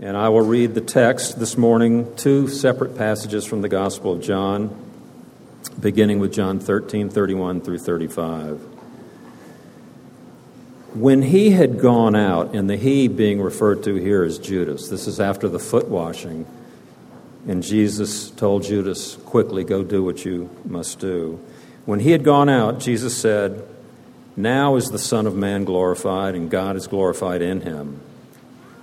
And I will read the text this morning, two separate passages from the Gospel of John, beginning with John 13, 31 through 35. When he had gone out, and the he being referred to here is Judas, this is after the foot washing, and Jesus told Judas, quickly, go do what you must do. When he had gone out, Jesus said, Now is the Son of Man glorified, and God is glorified in him.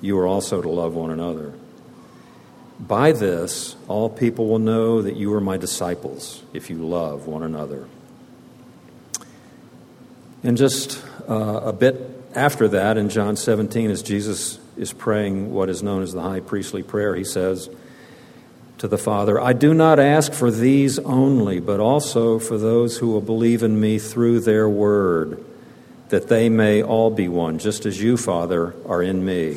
you are also to love one another. By this, all people will know that you are my disciples, if you love one another. And just uh, a bit after that, in John 17, as Jesus is praying what is known as the high priestly prayer, he says to the Father, I do not ask for these only, but also for those who will believe in me through their word, that they may all be one, just as you, Father, are in me,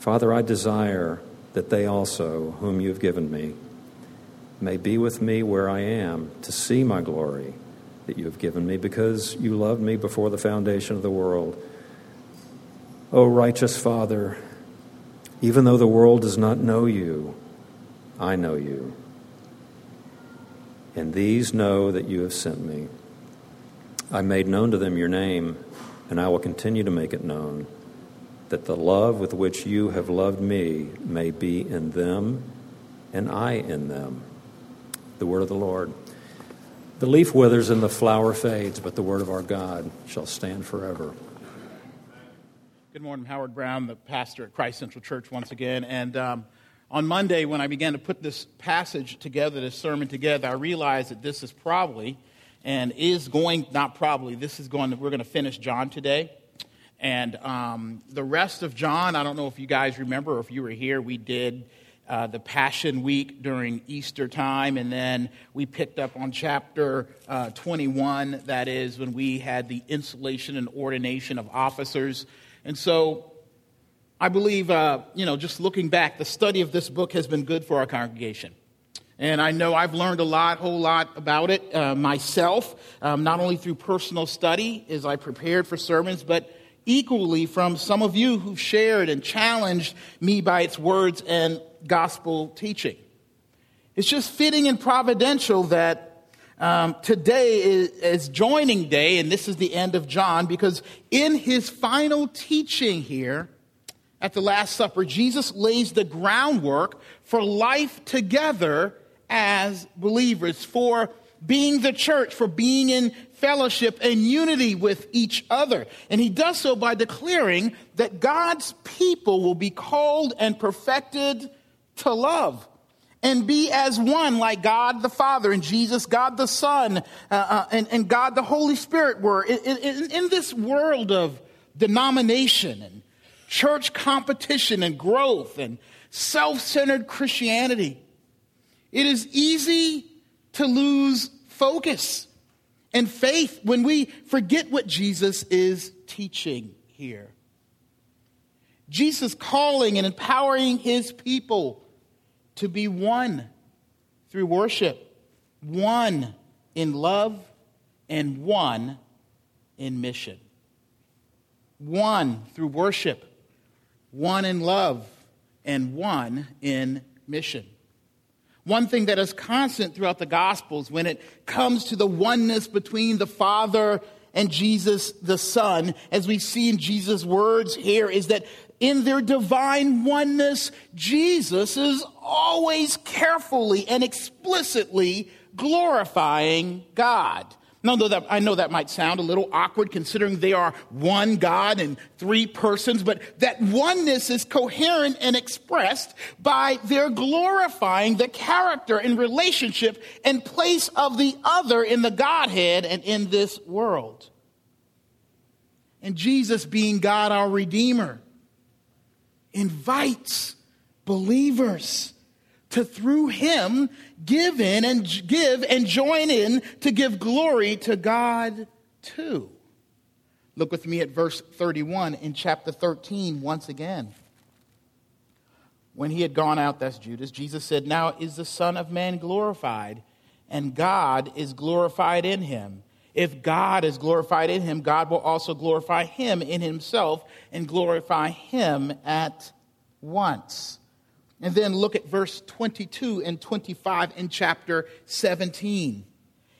Father, I desire that they also, whom you have given me, may be with me where I am to see my glory that you have given me because you loved me before the foundation of the world. O righteous Father, even though the world does not know you, I know you. And these know that you have sent me. I made known to them your name, and I will continue to make it known, that the love with which you have loved me may be in them, and I in them. The word of the Lord. The leaf withers and the flower fades, but the word of our God shall stand forever. Good morning, Howard Brown, the pastor at Christ Central Church, once again. And um, on Monday, when I began to put this passage together, this sermon together, I realized that this is probably and is going, not probably, this is going, to, we're going to finish John today. And um, the rest of John, I don't know if you guys remember or if you were here, we did uh, the Passion Week during Easter time, and then we picked up on chapter uh, 21. That is when we had the installation and ordination of officers. And so I believe, uh, you know, just looking back, the study of this book has been good for our congregation. And I know I've learned a lot, whole lot about it uh, myself, um, not only through personal study as I prepared for sermons, but equally from some of you who've shared and challenged me by its words and gospel teaching. It's just fitting and providential that um, today is, is joining day, and this is the end of John, because in his final teaching here at the Last Supper, Jesus lays the groundwork for life together as believers, for being the church, for being in fellowship and unity with each other. And he does so by declaring that God's people will be called and perfected to love and be as one like God the Father and Jesus, God the Son, uh, uh, and, and, God the Holy Spirit were. In, in, in this world of denomination and church competition and growth and self centered Christianity, it is easy to lose focus and faith when we forget what Jesus is teaching here. Jesus calling and empowering his people to be one through worship, one in love, and one in mission. One through worship, one in love, and one in mission. One thing that is constant throughout the Gospels when it comes to the oneness between the Father and Jesus the Son, as we see in Jesus' words here, is that in their divine oneness, Jesus is always carefully and explicitly glorifying God. Now, that, I know that might sound a little awkward considering they are one God and three persons, but that oneness is coherent and expressed by their glorifying the character and relationship and place of the other in the Godhead and in this world. And Jesus, being God our Redeemer, invites believers to through him give in and give and join in to give glory to God too. Look with me at verse 31 in chapter 13 once again. When he had gone out, that's Judas, Jesus said, Now is the Son of Man glorified, and God is glorified in him. If God is glorified in him, God will also glorify him in himself and glorify him at once. And then look at verse 22 and 25 in chapter 17.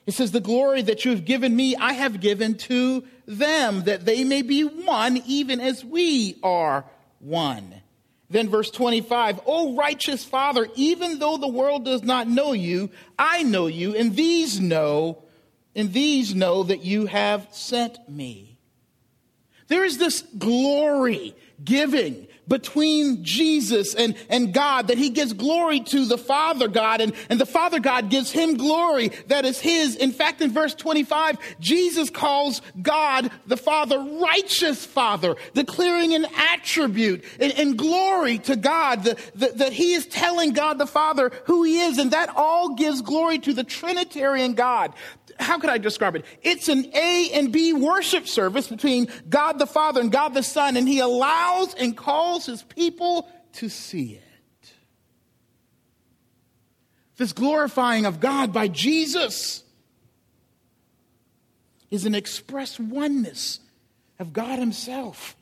It says, The glory that you have given me, I have given to them, that they may be one, even as we are one. Then verse 25, O righteous Father, even though the world does not know you, I know you, and these know, and these know that you have sent me. There is this glory giving between Jesus and, and God, that he gives glory to the Father God, and, and the Father God gives him glory that is his. In fact, in verse 25, Jesus calls God the Father righteous Father, declaring an attribute and, and glory to God, the, the, that he is telling God the Father who he is, and that all gives glory to the Trinitarian God how could I describe it? It's an A and B worship service between God the Father and God the Son, and He allows and calls His people to see it. This glorifying of God by Jesus is an express oneness of God Himself.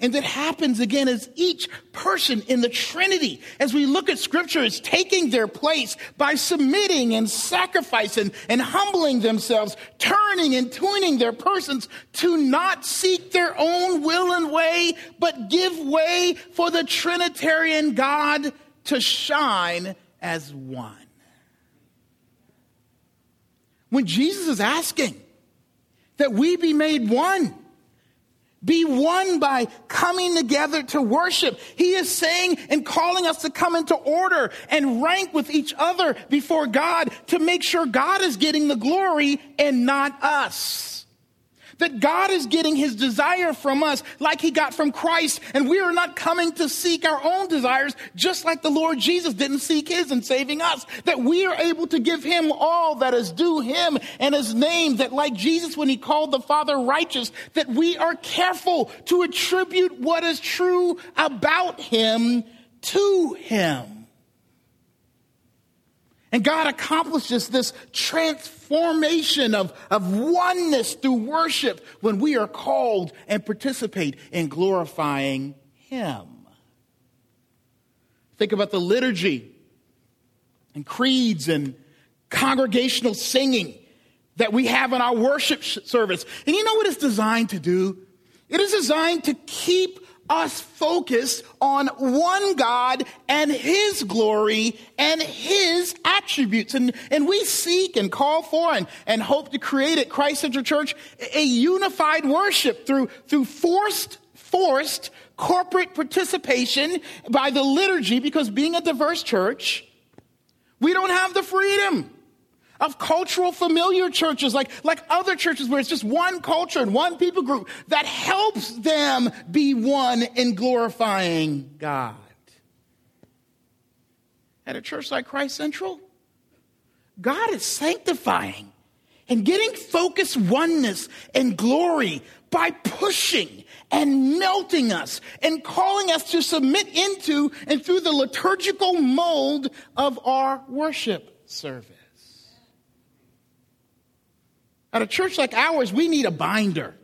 And that happens again as each person in the Trinity, as we look at Scripture, is taking their place by submitting and sacrificing and humbling themselves, turning and tuning their persons to not seek their own will and way, but give way for the Trinitarian God to shine as one. When Jesus is asking that we be made one, be one by coming together to worship. He is saying and calling us to come into order and rank with each other before God to make sure God is getting the glory and not us that God is getting his desire from us like he got from Christ, and we are not coming to seek our own desires just like the Lord Jesus didn't seek his in saving us. That we are able to give him all that is due him and his name, that like Jesus when he called the Father righteous, that we are careful to attribute what is true about him to him. And God accomplishes this transformation of, of oneness through worship when we are called and participate in glorifying Him. Think about the liturgy and creeds and congregational singing that we have in our worship service. And you know what it's designed to do? It is designed to keep us focus on one God and His glory and His attributes. And, and we seek and call for and, and hope to create at Christ Central Church a unified worship through, through forced, forced corporate participation by the liturgy because being a diverse church, we don't have the freedom of cultural familiar churches like, like other churches where it's just one culture and one people group that helps them be one in glorifying God. At a church like Christ Central, God is sanctifying and getting focused oneness and glory by pushing and melting us and calling us to submit into and through the liturgical mold of our worship service. At a church like ours, we need a binder.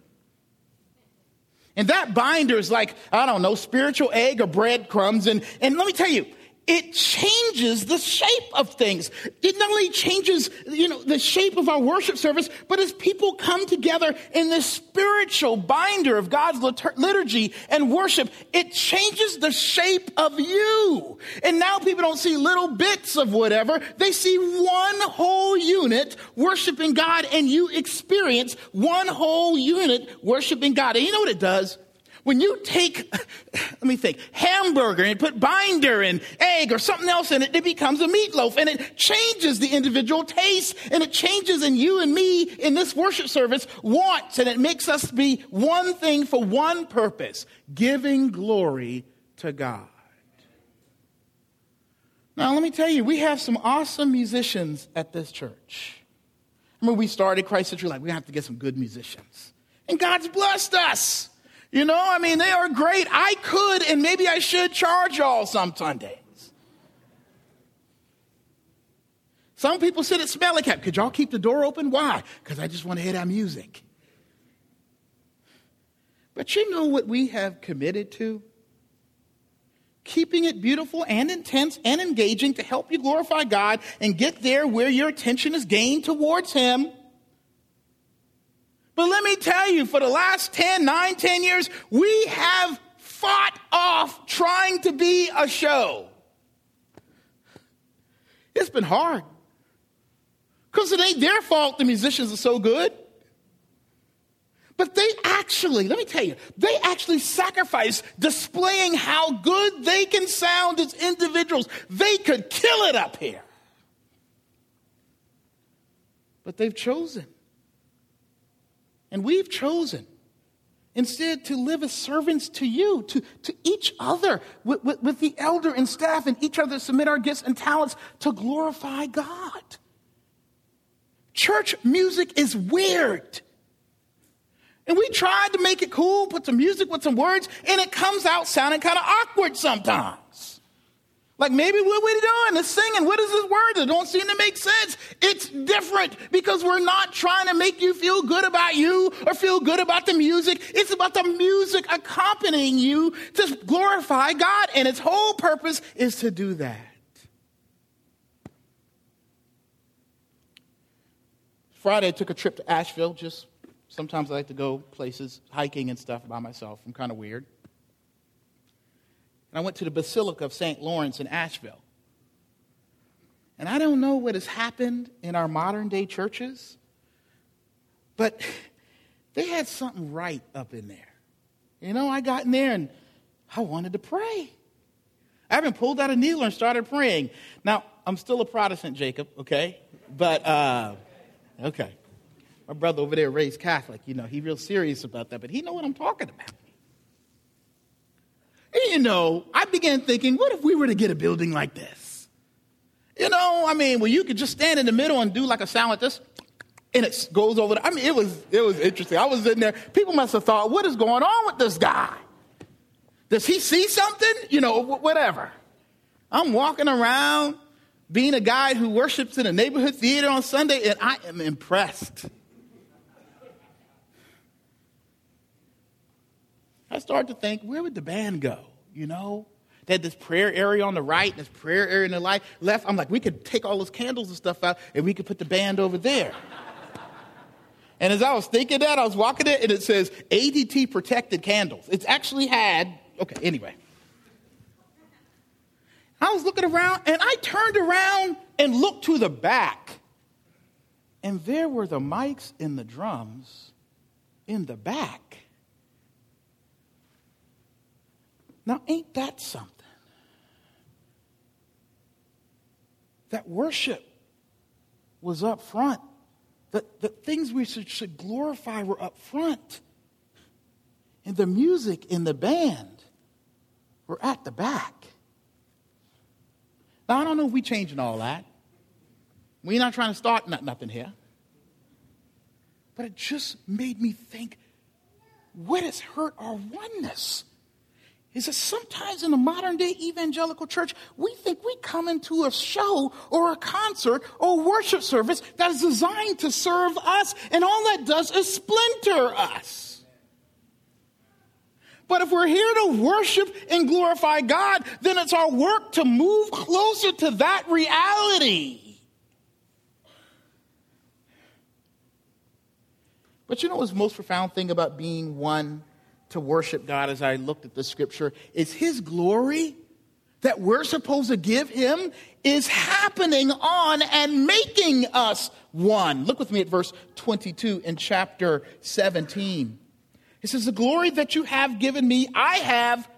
And that binder is like, I don't know, spiritual egg or breadcrumbs. And, and let me tell you, it changes the shape of things. It not only changes, you know, the shape of our worship service, but as people come together in this spiritual binder of God's liturgy and worship, it changes the shape of you. And now people don't see little bits of whatever. They see one whole unit worshiping God and you experience one whole unit worshiping God. And you know what it does? When you take, let me think, hamburger and put binder and egg or something else in it, it becomes a meatloaf and it changes the individual taste and it changes in you and me in this worship service wants and it makes us be one thing for one purpose, giving glory to God. Now, let me tell you, we have some awesome musicians at this church. Mean, we started Christ Central like we have to get some good musicians. And God's blessed us. You know, I mean, they are great. I could and maybe I should charge y'all some Sundays. Some people sit at Smelly Cap. Could y'all keep the door open? Why? Because I just want to hear that music. But you know what we have committed to? Keeping it beautiful and intense and engaging to help you glorify God and get there where your attention is gained towards Him. But let me tell you, for the last 10, 9, 10 years, we have fought off trying to be a show. It's been hard. Because it ain't their fault the musicians are so good. But they actually, let me tell you, they actually sacrifice displaying how good they can sound as individuals. They could kill it up here. But they've chosen and we've chosen instead to live as servants to you, to, to each other, with, with, with, the elder and staff, and each other submit our gifts and talents to glorify God. Church music is weird. And we tried to make it cool, put some music with some words, and it comes out sounding kind of awkward sometimes. Like maybe what we're doing is singing. What is this word that don't seem to make sense? It's different because we're not trying to make you feel good about you or feel good about the music. It's about the music accompanying you to glorify God. And its whole purpose is to do that. Friday, I took a trip to Asheville. Just sometimes I like to go places hiking and stuff by myself. I'm kind of weird. I went to the Basilica of St. Lawrence in Asheville. And I don't know what has happened in our modern day churches, but they had something right up in there. You know, I got in there and I wanted to pray. I haven't pulled out a needle and started praying. Now, I'm still a Protestant, Jacob, okay? But, uh, okay. My brother over there raised Catholic, you know, he real serious about that, but he know what I'm talking about. And you know, I began thinking, what if we were to get a building like this? You know, I mean, well, you could just stand in the middle and do like a sound like this, and it goes over. The, I mean, it was it was interesting. I was in there. People must have thought, what is going on with this guy? Does he see something? You know, whatever. I'm walking around being a guy who worships in a neighborhood theater on Sunday, and I am impressed. I started to think, where would the band go? You know? They had this prayer area on the right and this prayer area on the light, left. I'm like, we could take all those candles and stuff out and we could put the band over there. and as I was thinking that, I was walking it and it says ADT protected candles. It's actually had, okay, anyway. I was looking around and I turned around and looked to the back. And there were the mics and the drums in the back. Now, ain't that something? That worship was up front. That the things we should, should glorify were up front. And the music in the band were at the back. Now, I don't know if we're changing all that. We're not trying to start nothing here. But it just made me think what has hurt our oneness? Is that sometimes in the modern day evangelical church, we think we come into a show or a concert or a worship service that is designed to serve us, and all that does is splinter us. But if we're here to worship and glorify God, then it's our work to move closer to that reality. But you know what's the most profound thing about being one to worship God as I looked at the scripture is his glory that we're supposed to give him is happening on and making us one. Look with me at verse 22 in chapter 17. It says, The glory that you have given me, I have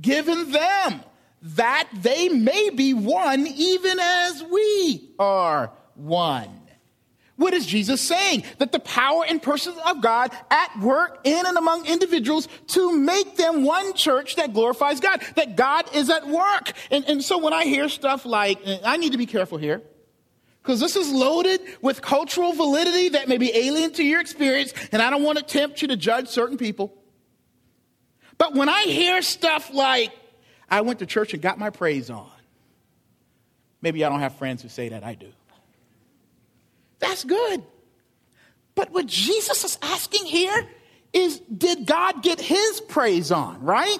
given them, that they may be one, even as we are one. What is Jesus saying? That the power and person of God at work in and among individuals to make them one church that glorifies God, that God is at work. And, and so when I hear stuff like, I need to be careful here, because this is loaded with cultural validity that may be alien to your experience, and I don't want to tempt you to judge certain people. But when I hear stuff like, I went to church and got my praise on, maybe I don't have friends who say that, I do. That's good. But what Jesus is asking here is did God get his praise on, right?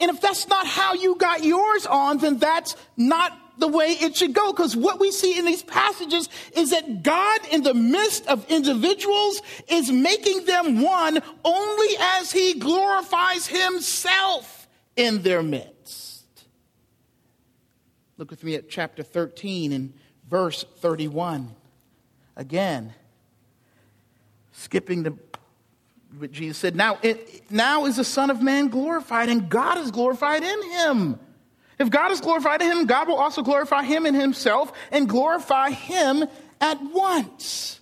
And if that's not how you got yours on, then that's not the way it should go. Because what we see in these passages is that God, in the midst of individuals, is making them one only as he glorifies himself in their midst. Look with me at chapter 13 and verse 31 again. Skipping the what Jesus said, now, it, now is the Son of Man glorified, and God is glorified in him. If God is glorified in him, God will also glorify him in himself and glorify him at once.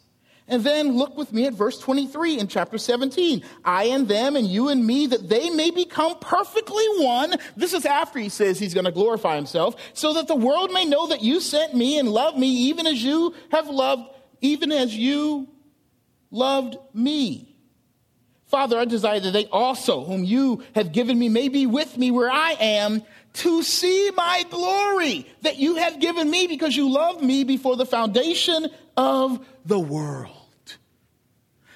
And then look with me at verse 23 in chapter 17. I and them and you and me that they may become perfectly one. This is after he says he's going to glorify himself so that the world may know that you sent me and love me even as you have loved even as you loved me. Father, I desire that they also, whom you have given me, may be with me where I am to see my glory that you have given me because you loved me before the foundation of the world.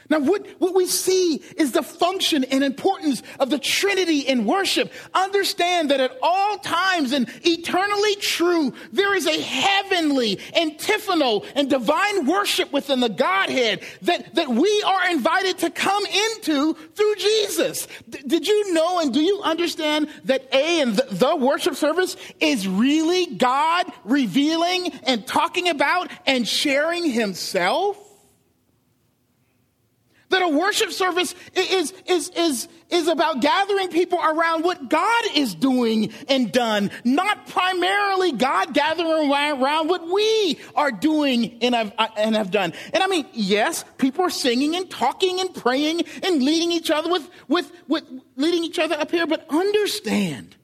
Now, what, what we see is the function and importance of the Trinity in worship. Understand that at all times and eternally true, there is a heavenly, antiphonal, and divine worship within the Godhead that, that we are invited to come into through Jesus. D- did you know and do you understand that A and the, the worship service is really God revealing and talking about and sharing himself? That a worship service is, is, is, is about gathering people around what God is doing and done, not primarily God gathering around what we are doing and have, uh, and have done. And I mean, yes, people are singing and talking and praying and leading each other with, with, with leading each other up here, but understand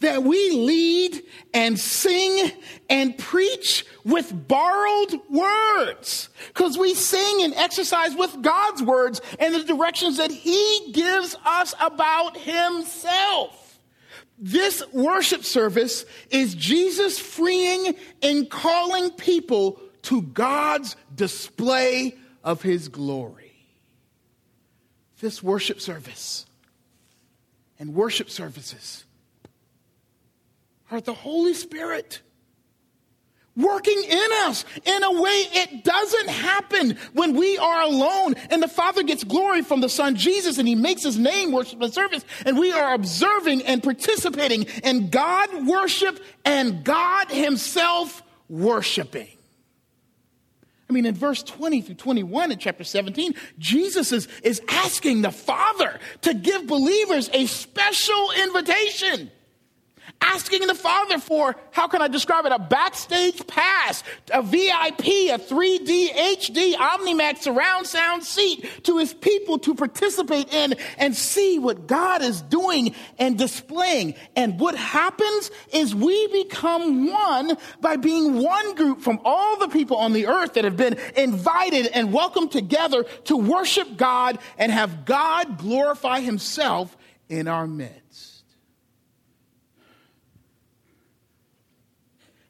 that we lead and sing and preach with borrowed words. Because we sing and exercise with God's words and the directions that He gives us about Himself. This worship service is Jesus freeing and calling people to God's display of His glory. This worship service and worship services are the Holy Spirit working in us in a way it doesn't happen when we are alone and the Father gets glory from the Son Jesus and He makes His name worship and service and we are observing and participating in God worship and God Himself worshiping. I mean, in verse 20 through 21 in chapter 17, Jesus is, is asking the Father to give believers a special invitation asking the Father for, how can I describe it, a backstage pass, a VIP, a 3D HD Omnimax surround sound seat to his people to participate in and see what God is doing and displaying. And what happens is we become one by being one group from all the people on the earth that have been invited and welcomed together to worship God and have God glorify himself in our midst.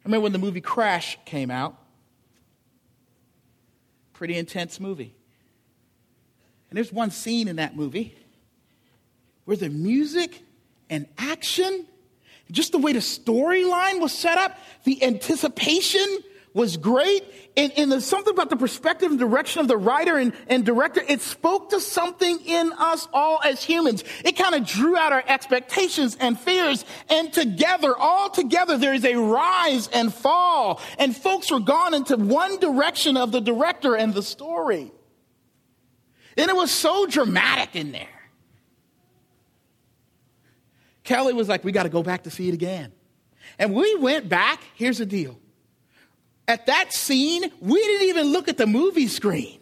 I remember when the movie Crash came out. Pretty intense movie. And there's one scene in that movie where the music and action, just the way the storyline was set up, the anticipation was great. And, and, there's something about the perspective and direction of the writer and, and director. It spoke to something in us all as humans. It kind of drew out our expectations and fears. And together, all together, there is a rise and fall. And folks were gone into one direction of the director and the story. And it was so dramatic in there. Kelly was like, we got to go back to see it again. And we went back. Here's the deal at that scene, we didn't even look at the movie screen.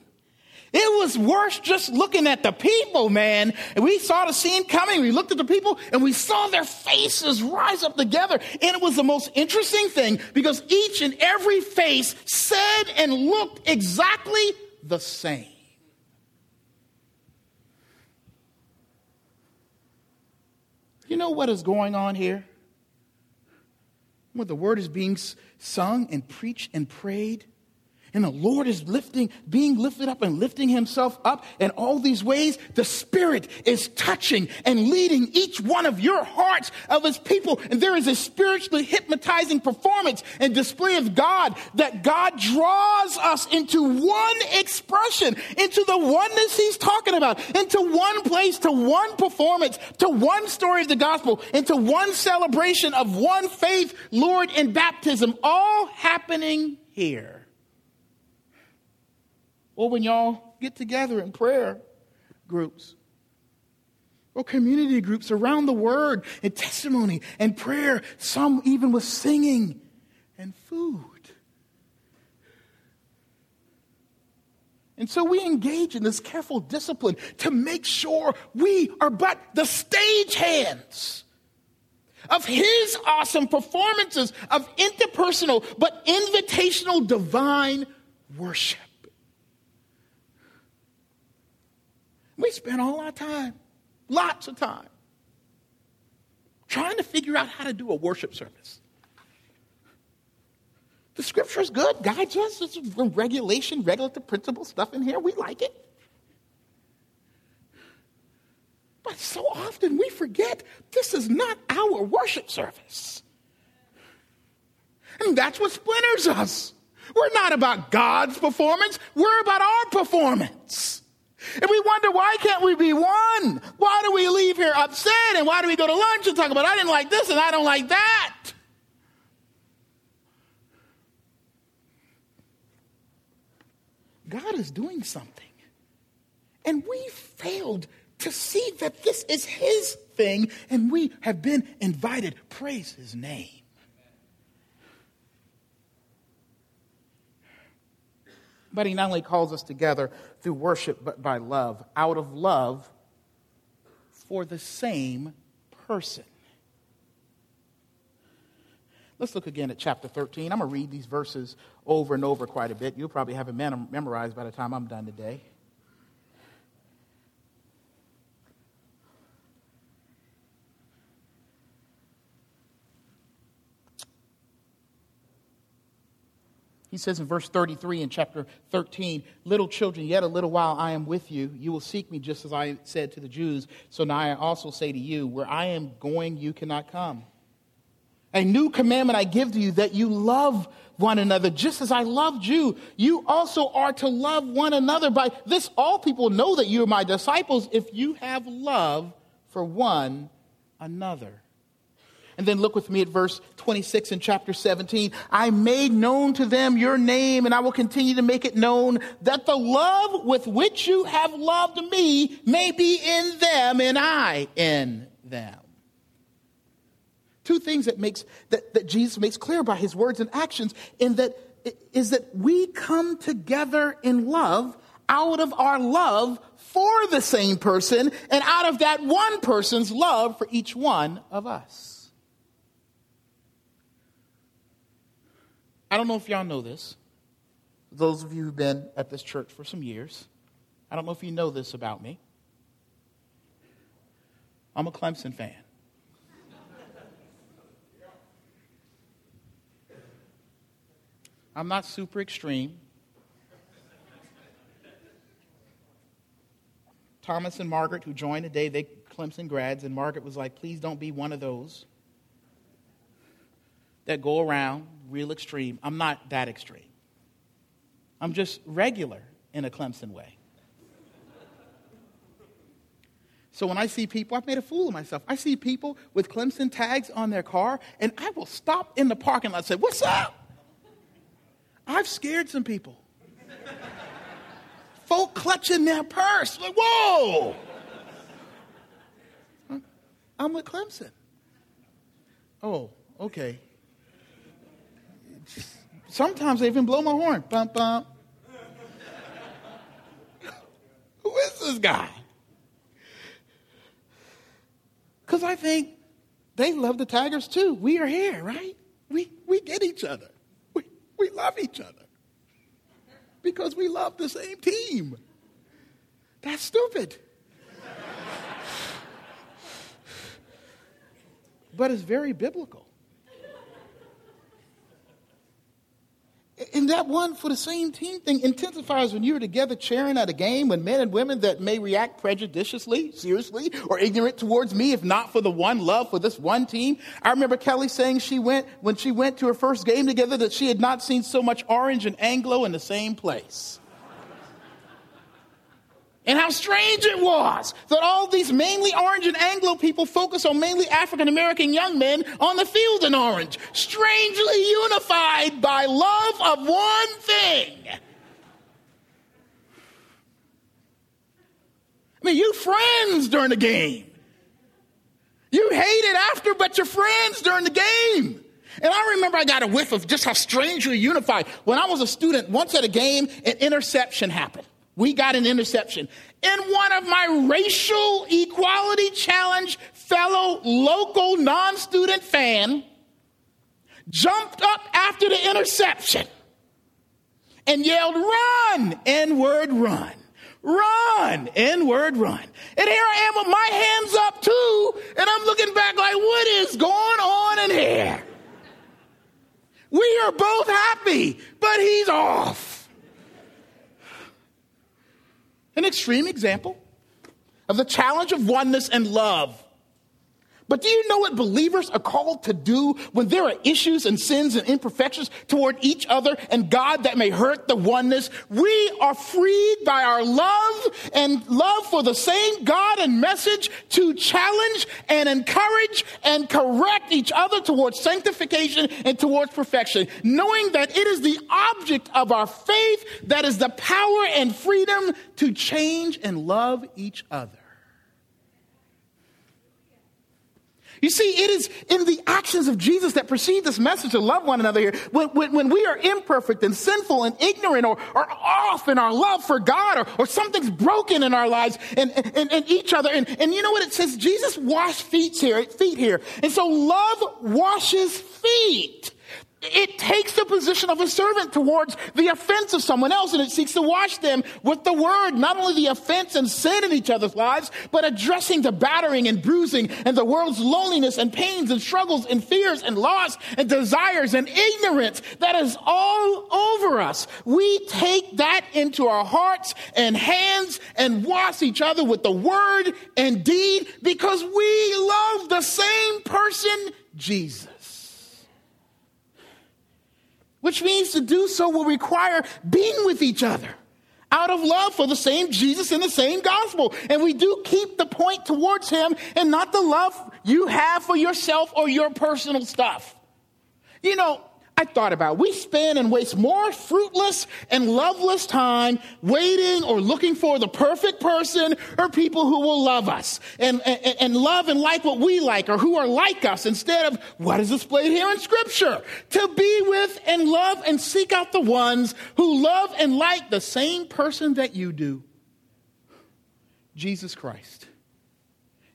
It was worse just looking at the people, man. And we saw the scene coming. We looked at the people and we saw their faces rise up together. And it was the most interesting thing because each and every face said and looked exactly the same. You know what is going on here? When the word is being sung and preached and prayed, and the Lord is lifting, being lifted up and lifting himself up in all these ways. The Spirit is touching and leading each one of your hearts of his people. And there is a spiritually hypnotizing performance and display of God that God draws us into one expression, into the oneness he's talking about, into one place, to one performance, to one story of the gospel, into one celebration of one faith, Lord, and baptism, all happening here or when y'all get together in prayer groups or community groups around the word and testimony and prayer, some even with singing and food. And so we engage in this careful discipline to make sure we are but the stage hands of his awesome performances of interpersonal but invitational divine worship. We spend all our time, lots of time, trying to figure out how to do a worship service. The scripture is good, guides us. It's regulation, regulative principle stuff in here. We like it. But so often we forget this is not our worship service. And that's what splinters us. We're not about God's performance, we're about our performance. And we wonder, why can't we be one? Why do we leave here upset? And why do we go to lunch and talk about, I didn't like this and I don't like that? God is doing something. And we failed to see that this is His thing and we have been invited. Praise His name. But he not only calls us together through worship, but by love, out of love for the same person. Let's look again at chapter 13. I'm going to read these verses over and over quite a bit. You'll probably have it memorized by the time I'm done today. He says in verse 33 in chapter 13, Little children, yet a little while I am with you. You will seek me just as I said to the Jews. So now I also say to you, Where I am going, you cannot come. A new commandment I give to you that you love one another just as I loved you. You also are to love one another. By this, all people know that you are my disciples if you have love for one another. And then look with me at verse 26 in chapter 17. I made known to them your name, and I will continue to make it known that the love with which you have loved me may be in them and I in them. Two things that makes that, that Jesus makes clear by his words and actions in that is that we come together in love out of our love for the same person and out of that one person's love for each one of us. I don't know if y'all know this. Those of you who've been at this church for some years, I don't know if you know this about me. I'm a Clemson fan. I'm not super extreme. Thomas and Margaret, who joined today, they Clemson grads, and Margaret was like, please don't be one of those that go around real extreme. I'm not that extreme. I'm just regular in a Clemson way. So when I see people, I've made a fool of myself. I see people with Clemson tags on their car, and I will stop in the parking lot and say, What's up? I've scared some people. Folk clutching their purse. Like, whoa! I'm with Clemson. Oh, okay. Sometimes they even blow my horn. Bump, bump. Who is this guy? Because I think they love the Tigers too. We are here, right? We, we get each other. We, we love each other because we love the same team. That's stupid. but it's very biblical. And that one for the same team thing intensifies when you're together cheering at a game when men and women that may react prejudiciously, seriously, or ignorant towards me, if not for the one love for this one team. I remember Kelly saying she went, when she went to her first game together, that she had not seen so much orange and Anglo in the same place and how strange it was that all these mainly orange and Anglo people focus on mainly African American young men on the field in orange, strangely unified by love of one thing. I mean, you friends during the game. You hated after, but you're friends during the game. And I remember I got a whiff of just how strangely unified. When I was a student, once at a game, an interception happened. We got an interception. And one of my racial equality challenge fellow local non student fan jumped up after the interception and yelled, Run! N word, run. Run! N word, run. And here I am with my hands up too, and I'm looking back like, What is going on in here? We are both happy, but he's off. An extreme example of the challenge of oneness and love. But do you know what believers are called to do when there are issues and sins and imperfections toward each other and God that may hurt the oneness? We are freed by our love and love for the same God and message to challenge and encourage and correct each other towards sanctification and towards perfection, knowing that it is the object of our faith that is the power and freedom to change and love each other. You see, it is in the actions of Jesus that precede this message to love one another here. When, when, when we are imperfect and sinful and ignorant or, or off in our love for God or, or something's broken in our lives and, and, and each other. And, and you know what it says? Jesus washed feet here, feet here. And so love washes feet. It takes the position of a servant towards the offense of someone else and it seeks to wash them with the word, not only the offense and sin in each other's lives, but addressing the battering and bruising and the world's loneliness and pains and struggles and fears and loss and desires and ignorance that is all over us. We take that into our hearts and hands and wash each other with the word and deed because we love the same person, Jesus which means to do so will require being with each other out of love for the same Jesus and the same gospel. And we do keep the point towards him and not the love you have for yourself or your personal stuff. You know, I thought about. We spend and waste more fruitless and loveless time waiting or looking for the perfect person or people who will love us and, and, and love and like what we like or who are like us instead of what is displayed here in Scripture. To be with and love and seek out the ones who love and like the same person that you do Jesus Christ.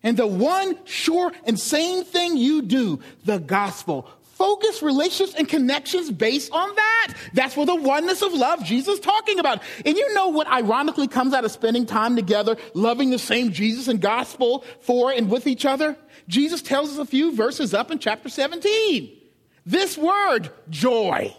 And the one sure and same thing you do, the gospel, focus relationships and connections based on that. That's where the oneness of love Jesus is talking about. And you know what ironically comes out of spending time together, loving the same Jesus and gospel for and with each other? Jesus tells us a few verses up in chapter 17. This word, joy.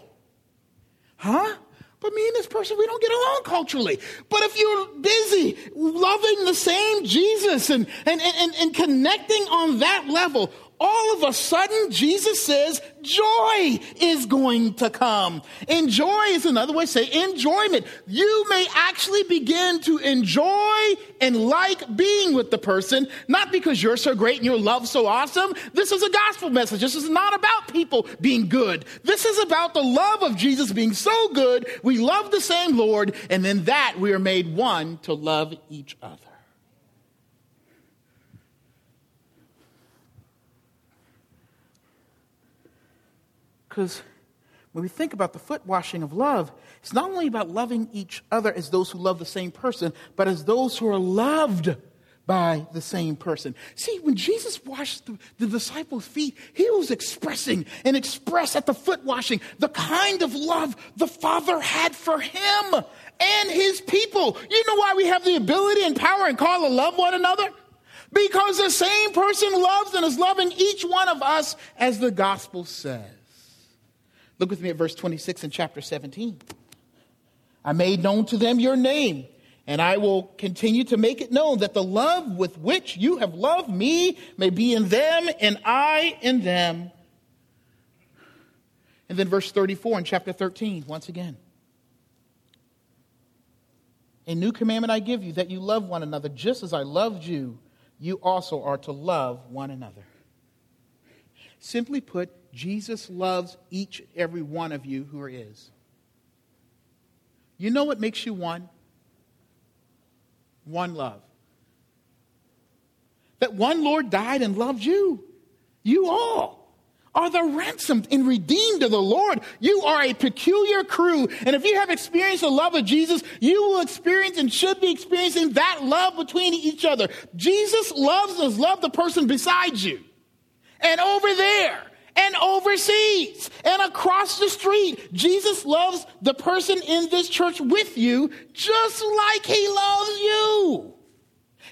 Huh? but me and this person, we don't get along culturally. But if you're busy loving the same Jesus and, and, and, and connecting on that level, all of a sudden, Jesus says joy is going to come. Enjoy is another way to say enjoyment. You may actually begin to enjoy and like being with the person, not because you're so great and your love so awesome. This is a gospel message. This is not about people being good. This is about the love of Jesus being so good. We love the same Lord, and then that we are made one to love each other. Because when we think about the foot washing of love, it's not only about loving each other as those who love the same person, but as those who are loved by the same person. See, when Jesus washed the, the, disciples' feet, he was expressing and expressed at the foot washing the kind of love the Father had for him and his people. You know why we have the ability and power and call to love one another? Because the same person loves and is loving each one of us as the gospel says. Look with me at verse 26 in chapter 17. I made known to them your name, and I will continue to make it known that the love with which you have loved me may be in them and I in them. And then verse 34 in chapter 13, once again. A new commandment I give you that you love one another just as I loved you, you also are to love one another. Simply put, Jesus loves each and every one of you who are his. You know what makes you one? One love. That one Lord died and loved you. You all are the ransomed and redeemed of the Lord. You are a peculiar crew. And if you have experienced the love of Jesus, you will experience and should be experiencing that love between each other. Jesus loves us, love the person beside you. And over there, and overseas and across the street. Jesus loves the person in this church with you just like he loves you.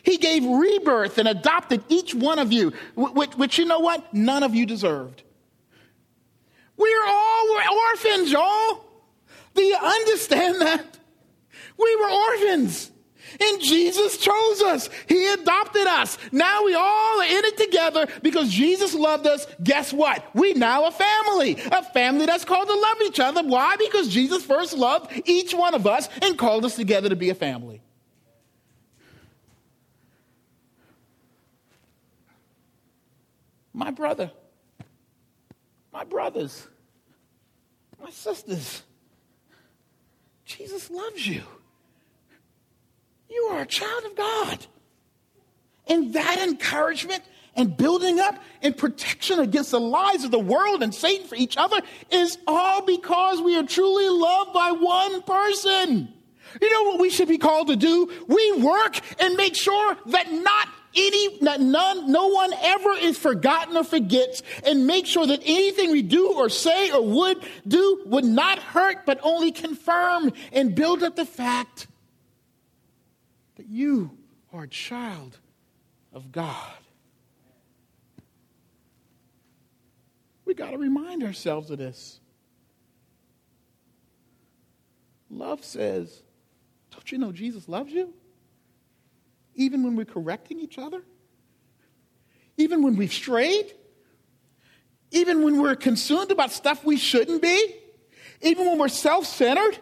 He gave rebirth and adopted each one of you, which, which you know what? None of you deserved. We're all orphans, y'all. Do you understand that? We were orphans. And Jesus chose us. He adopted us. Now we all are in it together because Jesus loved us. Guess what? We now a family. A family that's called to love each other. Why? Because Jesus first loved each one of us and called us together to be a family. My brother, my brothers, my sisters, Jesus loves you. You are a child of God. And that encouragement and building up and protection against the lies of the world and Satan for each other is all because we are truly loved by one person. You know what we should be called to do? We work and make sure that not any, that none, no one ever is forgotten or forgets, and make sure that anything we do or say or would do would not hurt, but only confirm and build up the fact you are a child of God. We got to remind ourselves of this. Love says, Don't you know Jesus loves you? Even when we're correcting each other? Even when we've strayed? Even when we're consumed about stuff we shouldn't be? Even when we're self centered?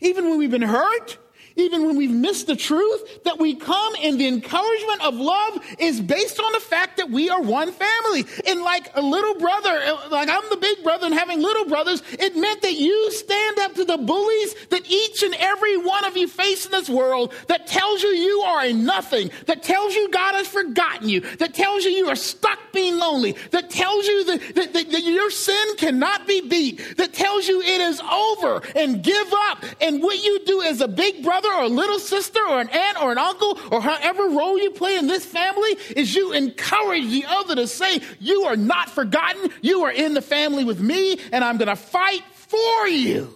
Even when we've been hurt? Even when we've missed the truth, that we come and the encouragement of love is based on the fact that we are one family. And like a little brother, like I'm the big brother and having little brothers, it meant that you stand up to the bullies that each and every one of you face in this world that tells you you are a nothing, that tells you God has forgotten you, that tells you you are stuck being lonely, that tells you that, that, that, that your sin cannot be beat, that tells you it is over and give up. And what you do as a big brother brother or a little sister or an aunt or an uncle or however role you play in this family is you encourage the other to say, You are not forgotten. You are in the family with me, and I'm going to fight for you.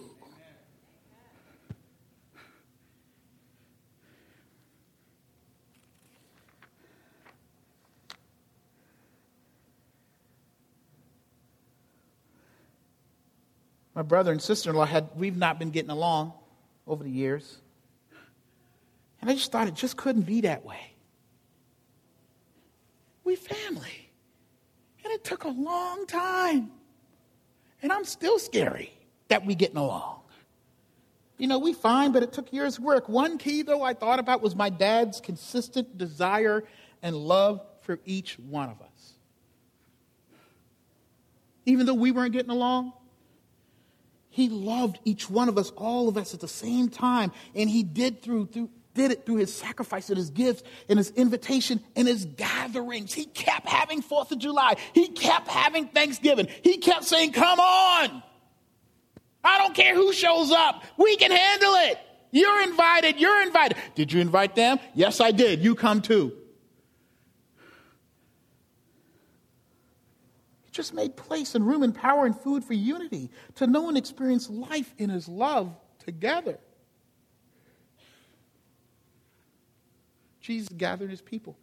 My brother and sister in law had, we've not been getting along over the years. And I just thought it just couldn't be that way. We family. And it took a long time. And I'm still scary that we getting along. You know, we fine, but it took years of work. One key, though, I thought about was my dad's consistent desire and love for each one of us. Even though we weren't getting along, he loved each one of us, all of us at the same time. And he did through, through did it through his sacrifice and his gifts and his invitation and his gatherings. He kept having Fourth of July. He kept having Thanksgiving. He kept saying, Come on. I don't care who shows up. We can handle it. You're invited. You're invited. Did you invite them? Yes, I did. You come too. He just made place and room and power and food for unity to know and experience life in his love together. Jesus gathered his people.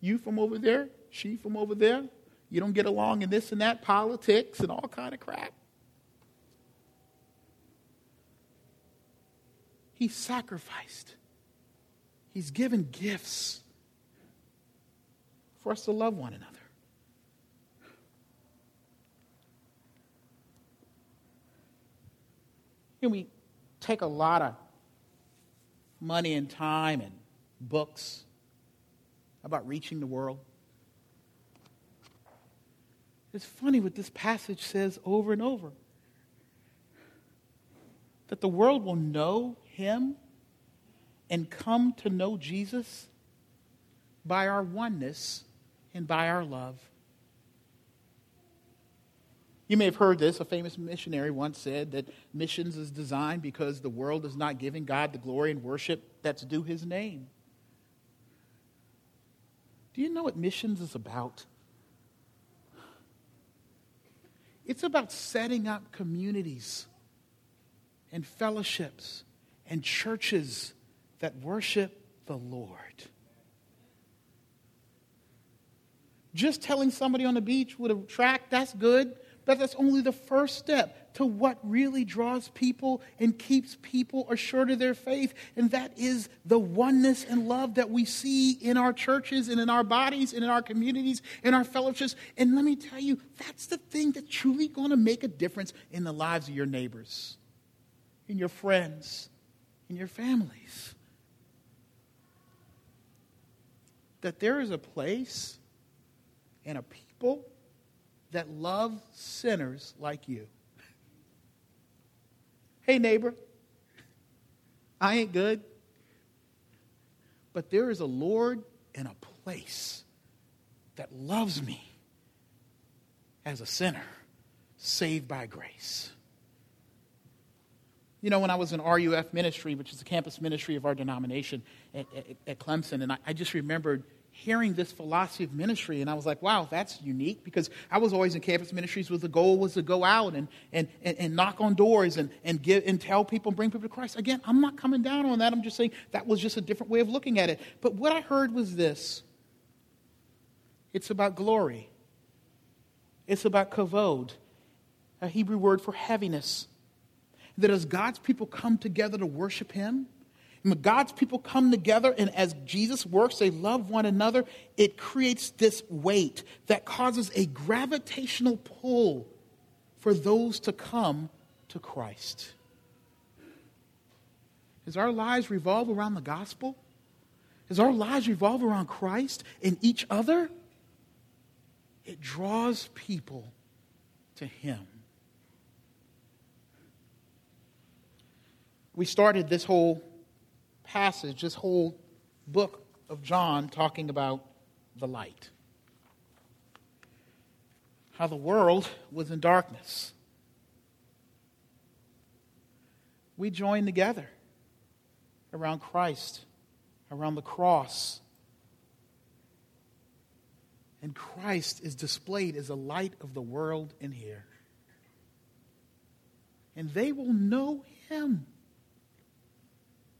You from over there, she from over there. You don't get along in this and that, politics and all kind of crap. He sacrificed. He's given gifts for us to love one another. And we take a lot of money and time and books How about reaching the world. It's funny what this passage says over and over that the world will know him and come to know Jesus by our oneness and by our love. You may have heard this. A famous missionary once said that missions is designed because the world is not giving God the glory and worship that's due his name. Do you know what missions is about? It's about setting up communities and fellowships and churches that worship the Lord. Just telling somebody on the beach with a tract, that's good. But that's only the first step to what really draws people and keeps people assured of their faith. And that is the oneness and love that we see in our churches and in our bodies and in our communities and our fellowships. And let me tell you, that's the thing that's truly going to make a difference in the lives of your neighbors, in your friends, in your families. That there is a place and a people that love sinners like you. Hey, neighbor, I ain't good, but there is a Lord and a place that loves me as a sinner, saved by grace. You know, when I was in RUF ministry, which is the campus ministry of our denomination at, at, at Clemson, and I, I just remembered hearing this philosophy of ministry, and I was like, wow, that's unique because I was always in campus ministries where the goal was to go out and, and, and, and, knock on doors and, and, give, and tell people and bring people to Christ. Again, I'm not coming down on that. I'm just saying that was just a different way of looking at it. But what I heard was this it's about glory, it's about kavod, a Hebrew word for heaviness. That as God's people come together to worship Him, God's people come together and as Jesus works, they love one another, it creates this weight that causes a gravitational pull for those to come to Christ. As our lives revolve around the gospel, as our lives revolve around Christ and each other, it draws people to Him. We started this whole passage, this whole book of John, talking about the light. How the world was in darkness. We join together around Christ, around the cross. And Christ is displayed as the light of the world in here. And they will know him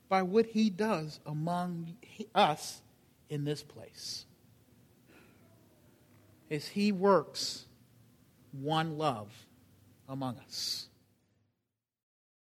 by what he does among us in this place. As he works one love among us.